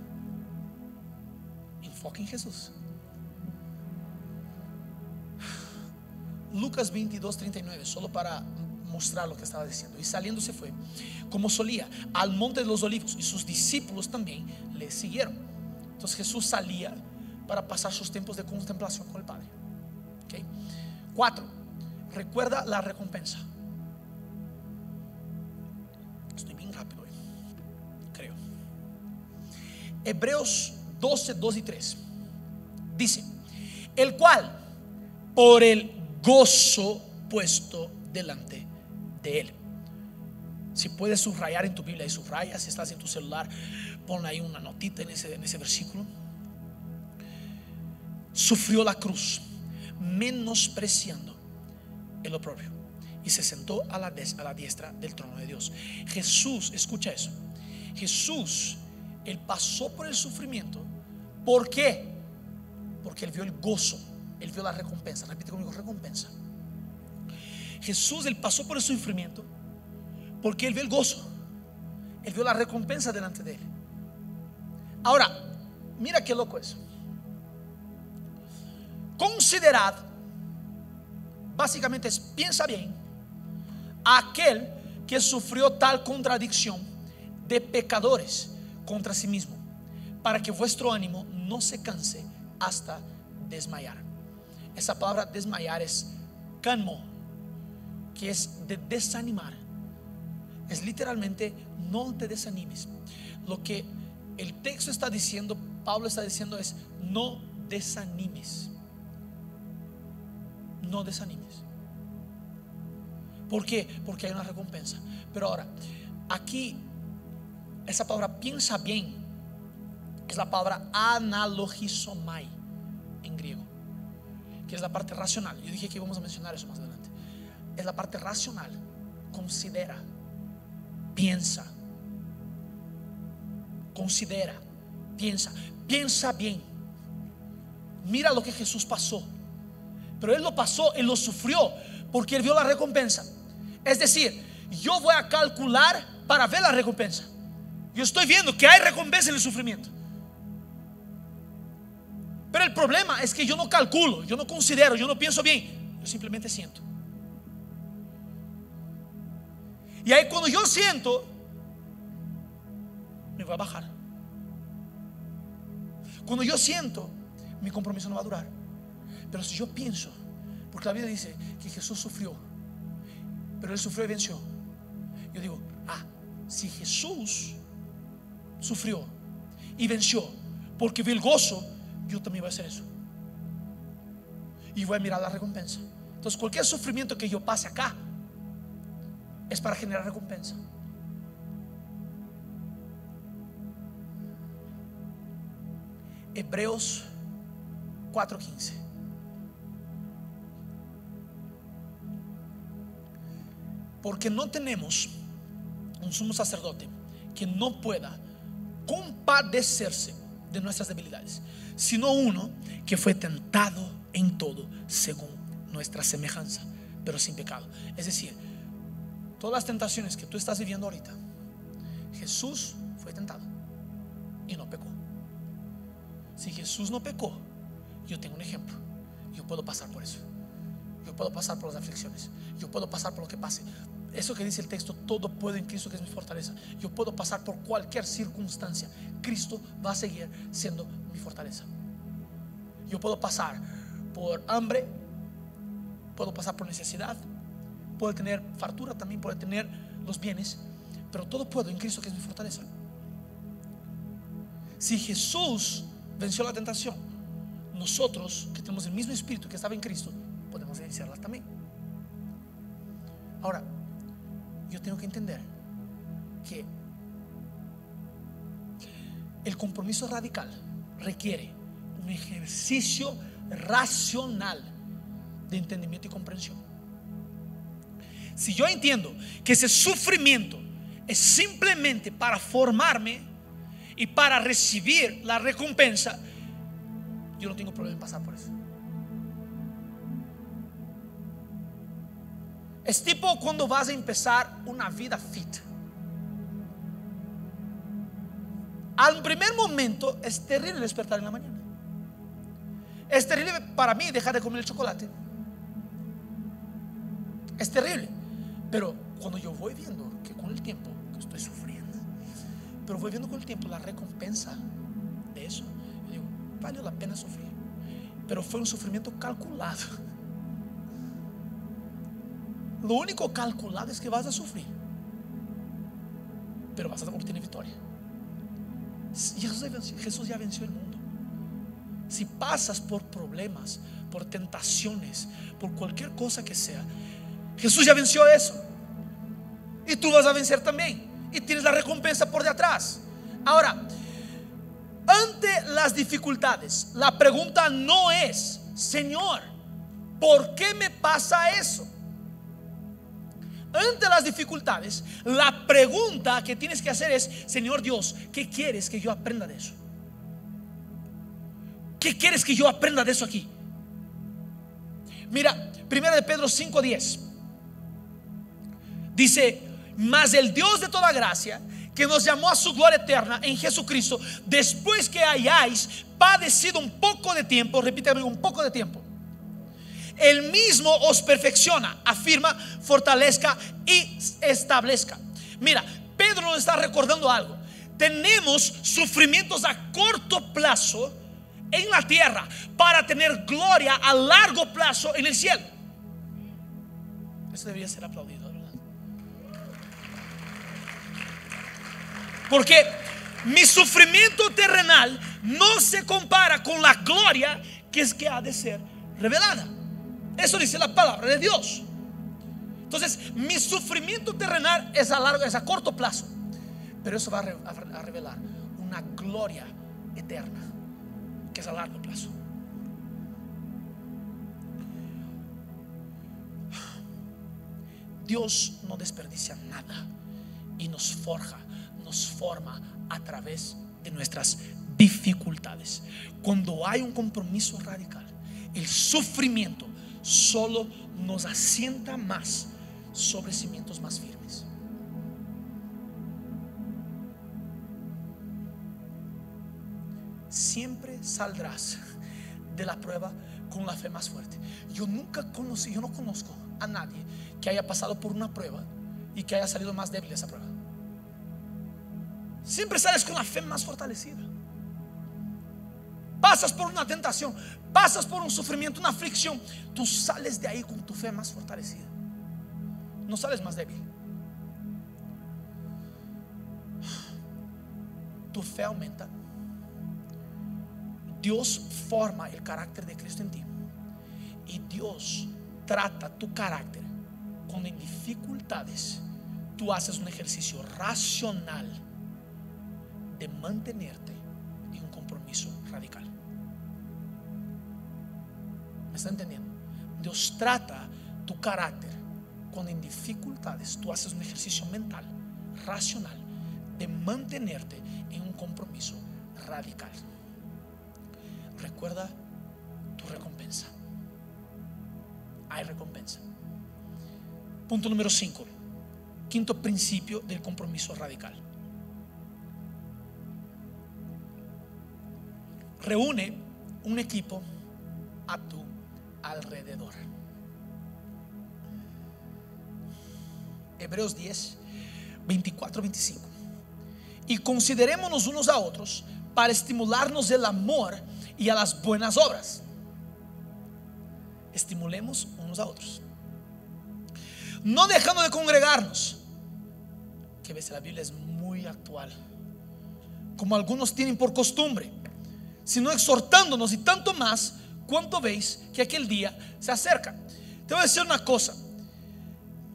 Enfoca en Jesús. Lucas 22, 39, solo para mostrar lo que estaba diciendo. Y saliendo se fue, como solía, al monte de los olivos. Y sus discípulos también le siguieron. Entonces Jesús salía para pasar sus tiempos de contemplación con el Padre. ¿Okay? Cuatro, recuerda la recompensa. Estoy bien rápido, hoy, creo. Hebreos 12, 2 y 3. Dice, el cual por el gozo puesto delante de Él. Si puedes subrayar en tu Biblia y subraya, si estás en tu celular, pon ahí una notita en ese, en ese versículo. Sufrió la cruz, menospreciando el oprobio, y se sentó a la, a la diestra del trono de Dios. Jesús, escucha eso. Jesús, Él pasó por el sufrimiento. ¿Por qué? Porque Él vio el gozo, Él vio la recompensa. Repite conmigo, recompensa. Jesús, Él pasó por el sufrimiento porque Él vio el gozo. Él vio la recompensa delante de Él. Ahora, mira qué loco es. Considerad, básicamente es, piensa bien, aquel que sufrió tal contradicción de pecadores contra sí mismo, para que vuestro ánimo no se canse hasta desmayar. Esa palabra desmayar es canmo, que es de desanimar. Es literalmente no te desanimes. Lo que el texto está diciendo, Pablo está diciendo es no desanimes. No desanimes. ¿Por qué? Porque hay una recompensa. Pero ahora, aquí, esa palabra piensa bien, es la palabra analogizomai que es la parte racional. Yo dije que íbamos a mencionar eso más adelante. Es la parte racional. Considera, piensa, considera, piensa, piensa bien. Mira lo que Jesús pasó. Pero Él lo pasó, Él lo sufrió porque Él vio la recompensa. Es decir, yo voy a calcular para ver la recompensa. Yo estoy viendo que hay recompensa en el sufrimiento. Pero el problema es que yo no calculo, yo no considero, yo no pienso bien, yo simplemente siento. Y ahí cuando yo siento, me va a bajar. Cuando yo siento, mi compromiso no va a durar. Pero si yo pienso, porque la Biblia dice que Jesús sufrió, pero Él sufrió y venció. Yo digo, ah, si Jesús sufrió y venció porque vi el gozo, yo también voy a hacer eso. Y voy a mirar la recompensa. Entonces cualquier sufrimiento que yo pase acá es para generar recompensa. Hebreos 4:15. Porque no tenemos un sumo sacerdote que no pueda compadecerse de nuestras debilidades, sino uno que fue tentado en todo según nuestra semejanza, pero sin pecado. Es decir, todas las tentaciones que tú estás viviendo ahorita, Jesús fue tentado y no pecó. Si Jesús no pecó, yo tengo un ejemplo. Yo puedo pasar por eso. Yo puedo pasar por las aflicciones. Yo puedo pasar por lo que pase. Eso que dice el texto, todo puedo en Cristo que es mi fortaleza. Yo puedo pasar por cualquier circunstancia. Cristo va a seguir siendo mi fortaleza. Yo puedo pasar por hambre, puedo pasar por necesidad, puedo tener fartura también, puedo tener los bienes, pero todo puedo en Cristo que es mi fortaleza. Si Jesús venció la tentación, nosotros que tenemos el mismo espíritu que estaba en Cristo, podemos vencerla también. Ahora, yo tengo que entender que el compromiso radical requiere un ejercicio racional de entendimiento y comprensión. Si yo entiendo que ese sufrimiento es simplemente para formarme y para recibir la recompensa, yo no tengo problema en pasar por eso. Es tipo cuando vas a empezar una vida fit. Al primer momento es terrible despertar en la mañana. Es terrible para mí dejar de comer el chocolate. Es terrible. Pero cuando yo voy viendo que con el tiempo que estoy sufriendo, pero voy viendo con el tiempo la recompensa de eso, yo digo, vale la pena sufrir. Pero fue un sufrimiento calculado. Lo único calculado es que vas a sufrir, pero vas a obtener victoria. Jesús ya venció el mundo. Si pasas por problemas, por tentaciones, por cualquier cosa que sea, Jesús ya venció eso. Y tú vas a vencer también. Y tienes la recompensa por detrás. Ahora, ante las dificultades, la pregunta no es, Señor, ¿por qué me pasa eso? Ante las dificultades, la pregunta que tienes que hacer es, Señor Dios, ¿qué quieres que yo aprenda de eso? ¿Qué quieres que yo aprenda de eso aquí? Mira, primera de Pedro 5:10. Dice, mas el Dios de toda gracia, que nos llamó a su gloria eterna en Jesucristo, después que hayáis padecido un poco de tiempo, repítame, un poco de tiempo el mismo os perfecciona, afirma, fortalezca y establezca. Mira, Pedro nos está recordando algo. Tenemos sufrimientos a corto plazo en la tierra para tener gloria a largo plazo en el cielo. Eso debería ser aplaudido, ¿verdad? Porque mi sufrimiento terrenal no se compara con la gloria que es que ha de ser revelada. Eso dice la palabra de Dios. Entonces, mi sufrimiento terrenal es a largo, es a corto plazo, pero eso va a revelar una gloria eterna que es a largo plazo. Dios no desperdicia nada y nos forja, nos forma a través de nuestras dificultades. Cuando hay un compromiso radical, el sufrimiento solo nos asienta más sobre cimientos más firmes. Siempre saldrás de la prueba con la fe más fuerte. Yo nunca conocí, yo no conozco a nadie que haya pasado por una prueba y que haya salido más débil de esa prueba. Siempre sales con la fe más fortalecida. Pasas por una tentación, pasas por un sufrimiento, una aflicción. Tú sales de ahí con tu fe más fortalecida. No sales más débil. Tu fe aumenta. Dios forma el carácter de Cristo en ti. Y Dios trata tu carácter cuando en dificultades tú haces un ejercicio racional de mantenerte está entendiendo? Dios trata tu carácter cuando en dificultades tú haces un ejercicio mental, racional, de mantenerte en un compromiso radical. Recuerda tu recompensa. Hay recompensa. Punto número 5. Quinto principio del compromiso radical. Reúne un equipo a tu alrededor. Hebreos 10, 24, 25. Y considerémonos unos a otros para estimularnos el amor y a las buenas obras. Estimulemos unos a otros. No dejando de congregarnos, que a veces la Biblia es muy actual, como algunos tienen por costumbre, sino exhortándonos y tanto más cuanto veis que aquel día se acerca. Te voy a decir una cosa.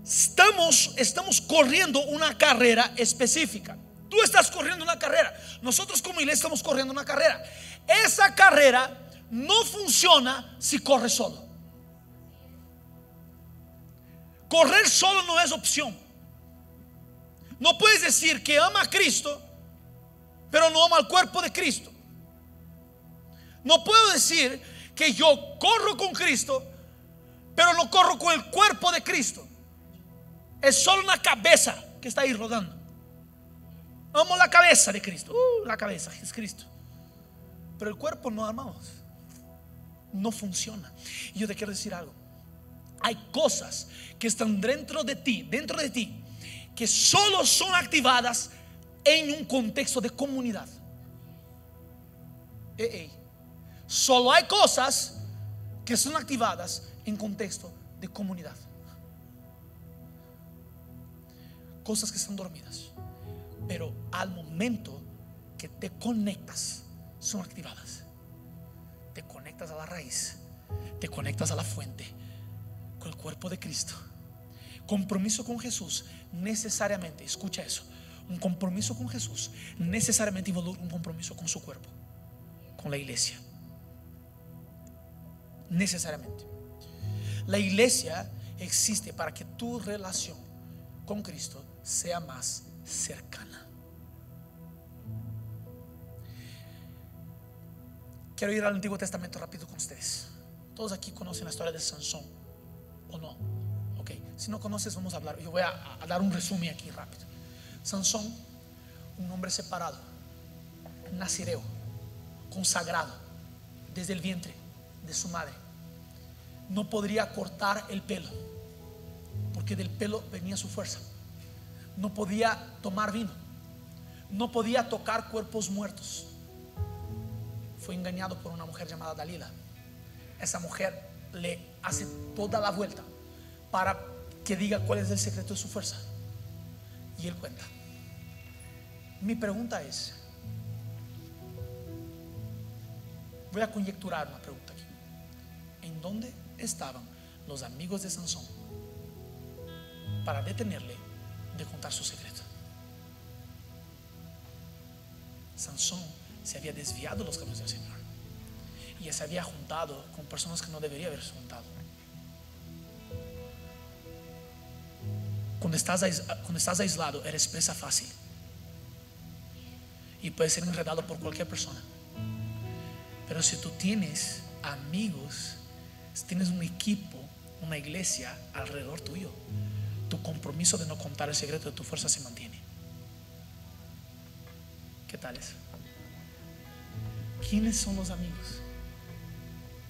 Estamos, estamos corriendo una carrera específica. Tú estás corriendo una carrera. Nosotros como iglesia estamos corriendo una carrera. Esa carrera no funciona si corres solo. Correr solo no es opción. No puedes decir que ama a Cristo, pero no ama al cuerpo de Cristo. No puedo decir que yo corro con Cristo, pero no corro con el cuerpo de Cristo. Es solo una cabeza que está ahí rodando. Amo la cabeza de Cristo. Uh, la cabeza es Cristo. Pero el cuerpo no amamos. No funciona. Y yo te quiero decir algo. Hay cosas que están dentro de ti, dentro de ti, que solo son activadas en un contexto de comunidad. Solo hay cosas que son activadas en contexto de comunidad. Cosas que están dormidas. Pero al momento que te conectas, son activadas. Te conectas a la raíz, te conectas a la fuente, con el cuerpo de Cristo. Compromiso con Jesús necesariamente, escucha eso, un compromiso con Jesús necesariamente involucra un compromiso con su cuerpo, con la iglesia. Necesariamente. La iglesia existe para que tu relación con Cristo sea más cercana. Quiero ir al Antiguo Testamento rápido con ustedes. Todos aquí conocen la historia de Sansón, ¿o no? Ok, si no conoces, vamos a hablar. Yo voy a, dar un resumen aquí rápido. Sansón, un hombre separado, nazireo, consagrado desde el vientre de su madre. No podría cortar el pelo, porque del pelo venía su fuerza. No podía tomar vino, no podía tocar cuerpos muertos fue engañado por una mujer llamada Dalila. Esa mujer le hace toda la vuelta para que diga cuál es el secreto de su fuerza. Y él cuenta. Mi pregunta es, voy a conjecturar una pregunta. ¿En dónde estaban los amigos de Sansón para detenerle de contar su secreto? Sansón se había desviado de los caminos del Señor. Y se había juntado con personas que no debería haberse juntado. Cuando estás, cuando estás aislado, eres presa fácil. Y puedes ser enredado por cualquier persona. Pero si tú tienes amigos, tienes un equipo, una iglesia alrededor tuyo, tu compromiso de no contar el secreto de tu fuerza se mantiene. ¿Qué tal eso? ¿Quiénes son los amigos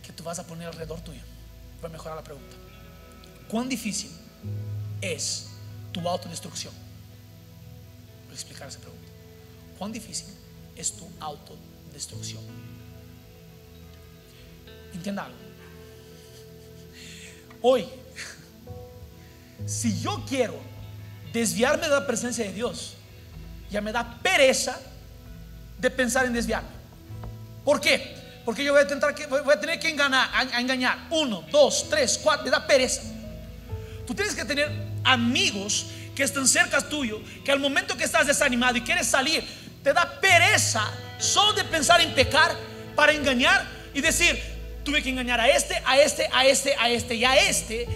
que tú vas a poner alrededor tuyo? Voy a mejorar la pregunta. ¿Cuán difícil es tu autodestrucción? Voy a explicar esa pregunta. ¿Cuán difícil es tu autodestrucción? Entienda algo. Hoy, si yo quiero desviarme de la presencia de Dios, ya me da pereza de pensar en desviarme. ¿Por qué? Porque yo voy a, tentar que, voy a tener que engañar, a engañar. Uno, dos, tres, cuatro. Me da pereza. Tú tienes que tener amigos que estén cerca tuyo, que al momento que estás desanimado y quieres salir, te da pereza solo de pensar en pecar para engañar y decir, tuve que engañar a este, a este, a este, a este y a este.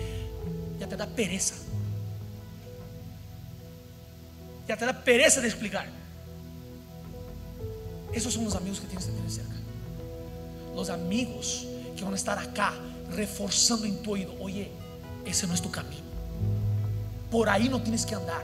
Ya te da pereza. Ya te da pereza de explicar. Esos son los amigos que tienes que tener cerca. Los amigos que van a estar acá reforzando en tu oído. Oye, ese no es tu camino. Por ahí no tienes que andar.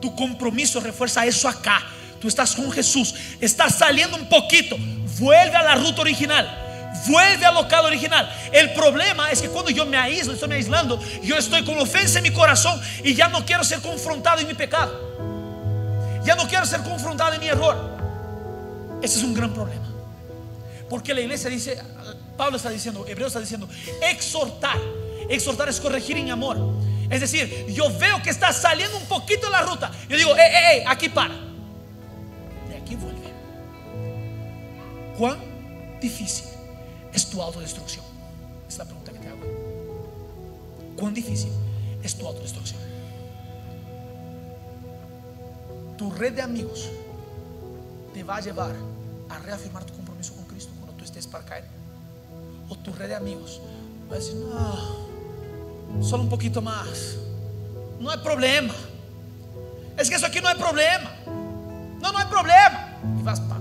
Tu compromiso refuerza eso acá. Tú estás con Jesús. Estás saliendo un poquito. Vuelve a la ruta original. Vuelve al local original. El problema es que cuando yo me aíslo, estoy aislando, yo estoy con ofensa en mi corazón y ya no quiero ser confrontado en mi pecado. Ya no quiero ser confrontado en mi error. Ese es un gran problema. Porque la iglesia dice, Pablo está diciendo, Hebreo está diciendo, exhortar. Exhortar es corregir en amor. Es decir, yo veo que está saliendo un poquito de la ruta. Yo digo, hey, hey, hey, aquí para. De aquí vuelve. ¿Cuán difícil es tu autodestrucción? Es la pregunta que te hago. ¿Cuán difícil es tu autodestrucción? Tu red de amigos te va a llevar a reafirmar tu compromiso con Cristo cuando tú estés para caer. O tu red de amigos va a decir, no, solo un poquito más. No hay problema. Es que eso aquí no hay problema. No, no hay problema. Y vas, pa,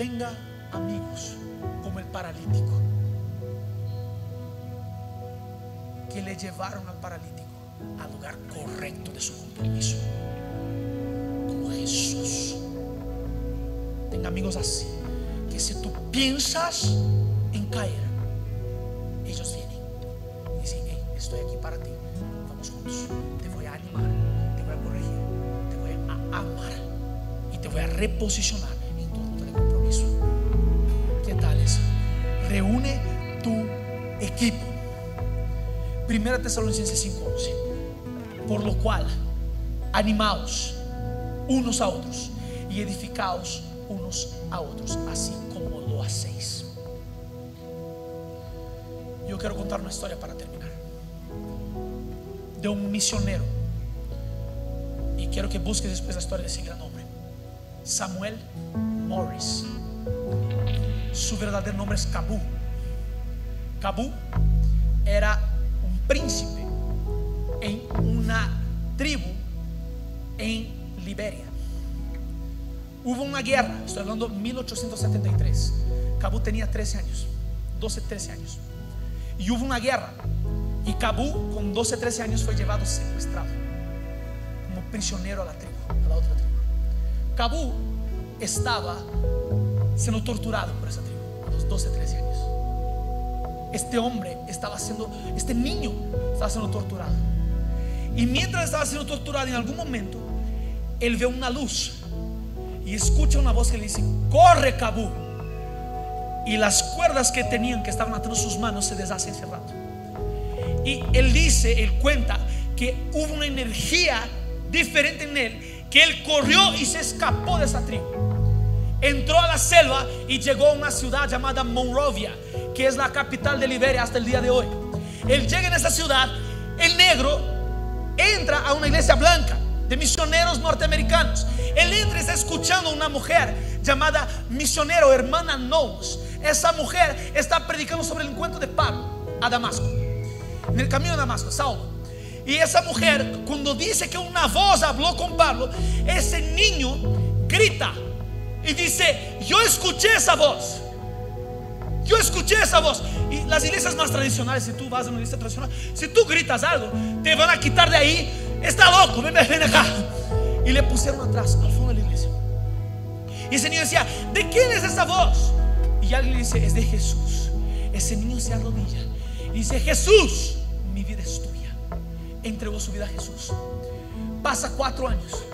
Tenga amigos como el paralítico que le llevaron al paralítico al lugar correcto de su compromiso. Como Jesús. Tenga amigos así. Que si tú piensas en caer, ellos vienen y dicen, hey, estoy aquí para ti. Vamos juntos. Te voy a animar, te voy a corregir, te voy a amar y te voy a reposicionar equipo. Primera Tesalonicenses 5:11. Por lo cual, animaos unos a otros y edificaos unos a otros, así como lo hacéis. Yo quiero contar una historia para terminar. De un misionero. Y quiero que busques después la historia de ese gran hombre. Samuel Morris. Su verdadero nombre es Cabu. Cabu era un príncipe en una tribu en Liberia. Hubo una guerra, estoy hablando 1873. Cabu tenía 13 años, 12, 13 años. Y hubo una guerra. Y Cabu, con 12, 13 años, fue llevado secuestrado como prisionero a la tribu, a la otra tribu. Cabu estaba siendo torturado por esa tribu a los 12, 13 años. Este hombre estaba siendo, este niño estaba siendo torturado. Y mientras estaba siendo torturado, en algún momento, él ve una luz y escucha una voz que le dice, corre Cabu. Y las cuerdas que tenían, que estaban atando sus manos, se deshacen rato. Y él dice, él cuenta que hubo una energía diferente en él, que él corrió y se escapó de esa tribu. Entró a la selva y llegó a una ciudad llamada Monrovia, que es la capital de Liberia hasta el día de hoy. Él llega en esa ciudad, el negro entra a una iglesia blanca de misioneros norteamericanos. Él entra y está escuchando a una mujer llamada misionero, hermana Knowles. Esa mujer está predicando sobre el encuentro de Pablo a Damasco, en el camino a Damasco, Saulo. Y esa mujer, cuando dice que una voz habló con Pablo, ese niño grita y dice: Yo escuché esa voz. Yo escuché esa voz. Y las iglesias más tradicionales, si tú vas a una iglesia tradicional, si tú gritas algo, te van a quitar de ahí. Está loco, ven, ven acá. Y le pusieron atrás, al fondo de la iglesia. Y ese niño decía: ¿De quién es esa voz? Y alguien le dice: Es de Jesús. Ese niño se arrodilla y dice: Jesús, mi vida es tuya. Entregó su vida a Jesús. Pasa cuatro años.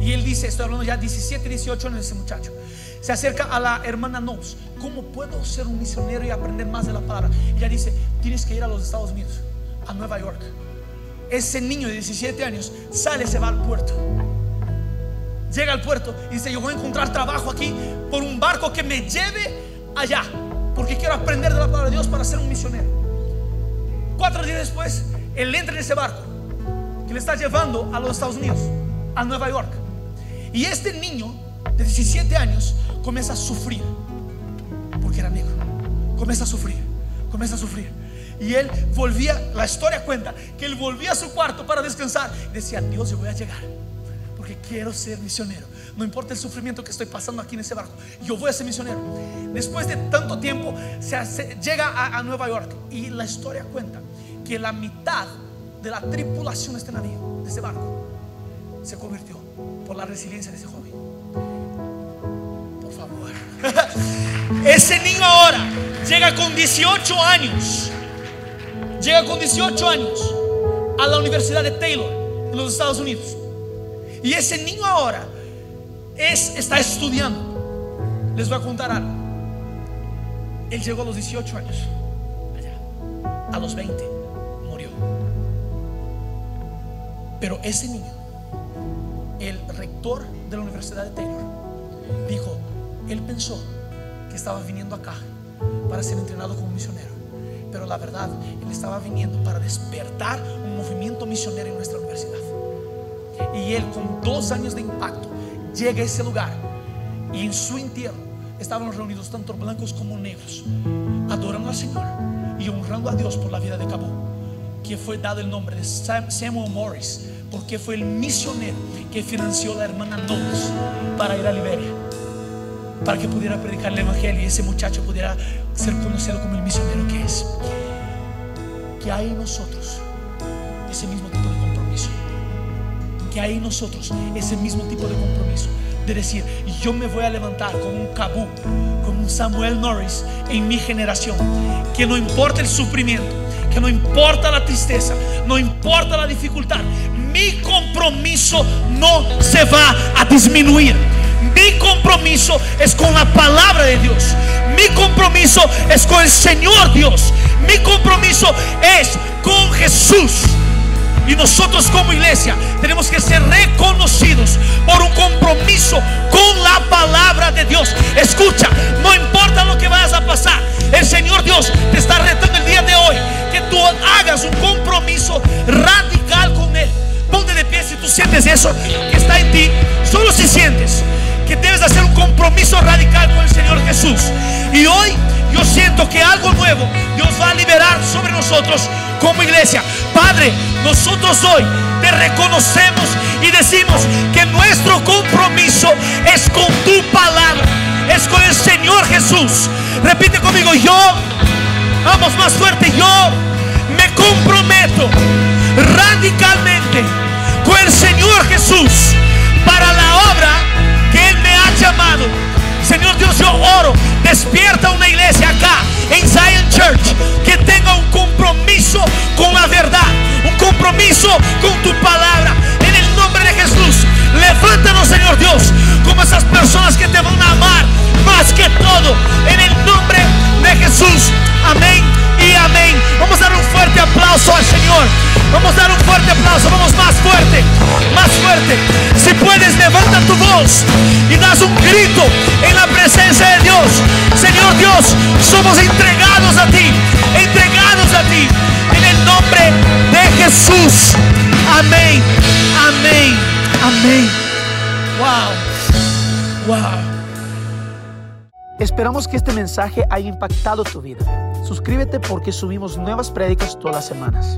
Y él dice, estoy hablando ya 17, 18 años de ese muchacho. Se acerca a la hermana Knowles. ¿Cómo puedo ser un misionero y aprender más de la palabra? Ella dice, tienes que ir a los Estados Unidos, a Nueva York. Ese niño de 17 años sale, se va al puerto. Llega al puerto y dice, yo voy a encontrar trabajo aquí por un barco que me lleve allá. Porque quiero aprender de la palabra de Dios para ser un misionero. Cuatro días después, él entra en ese barco que le está llevando a los Estados Unidos, a Nueva York. Y este niño de 17 años comienza a sufrir, porque era negro. Comienza a sufrir, comienza a sufrir. Y él volvía, la historia cuenta, que él volvía a su cuarto para descansar. Y decía, Dios, yo voy a llegar, porque quiero ser misionero. No importa el sufrimiento que estoy pasando aquí en ese barco, yo voy a ser misionero. Después de tanto tiempo, se llega a, a Nueva York y la historia cuenta que la mitad de la tripulación de este navío, de ese barco, se convirtió por la resiliencia de ese joven. Por favor. ese niño ahora llega con 18 años. Llega con 18 años a la Universidad de Taylor en los Estados Unidos. Y ese niño ahora es, está estudiando. Les voy a contar algo. Él llegó a los 18 años. Allá. A los 20 Pero ese niño, el rector de la Universidad de Taylor, dijo, él pensó que estaba viniendo acá para ser entrenado como misionero. Pero la verdad, él estaba viniendo para despertar un movimiento misionero en nuestra universidad. Y él con dos años de impacto llega a ese lugar y en su entierro estaban reunidos tanto blancos como negros, adorando al Señor y honrando a Dios por la vida de Cabo, que fue dado el nombre de Samuel Morris, porque fue el misionero que financió la hermana Knowles para ir a Liberia, para que pudiera predicar el Evangelio y ese muchacho pudiera ser conocido como el misionero que es. Que hay en nosotros ese mismo tipo de compromiso que hay en nosotros ese mismo tipo de compromiso de decir, yo me voy a levantar como un Cabú, como un Samuel Norris en mi generación, que no importa el sufrimiento, no importa la tristeza, no importa la dificultad, mi compromiso no se va a disminuir. Mi compromiso es con la palabra de Dios. Mi compromiso es con el Señor Dios. Mi compromiso es con Jesús. Y nosotros como iglesia tenemos que ser reconocidos por un compromiso con la palabra de Dios. Escucha, que está en ti. Solo si sientes que debes hacer un compromiso radical con el Señor Jesús. Y hoy yo siento que algo nuevo Dios va a liberar sobre nosotros como iglesia. Padre, nosotros hoy te reconocemos y decimos que nuestro compromiso es con tu palabra, es con el Señor Jesús. Repite conmigo, yo, vamos más fuerte, yo me comprometo radicalmente Señor Jesús para la obra que Él me ha llamado. Señor Dios, yo oro, despierta una iglesia acá en Zion Church que tenga un compromiso con la verdad, un compromiso con tu palabra. En el nombre de Jesús, levántanos, Señor Dios, como esas personas que te van a amar más que todo. En el nombre de Jesús. Amén y amén. Vamos dar un fuerte aplauso al Señor. Vamos dar un fuerte aplauso. Vamos más fuerte, más fuerte. Si puedes, levanta tu voz y das un grito en la presencia de Dios. Señor Dios, somos entregados a ti, entregados a ti. En el nombre de Jesús. Amén, amén, amén. Wow, wow. Esperamos que este mensaje haya impactado tu vida. Suscríbete porque subimos nuevas prédicas todas las semanas.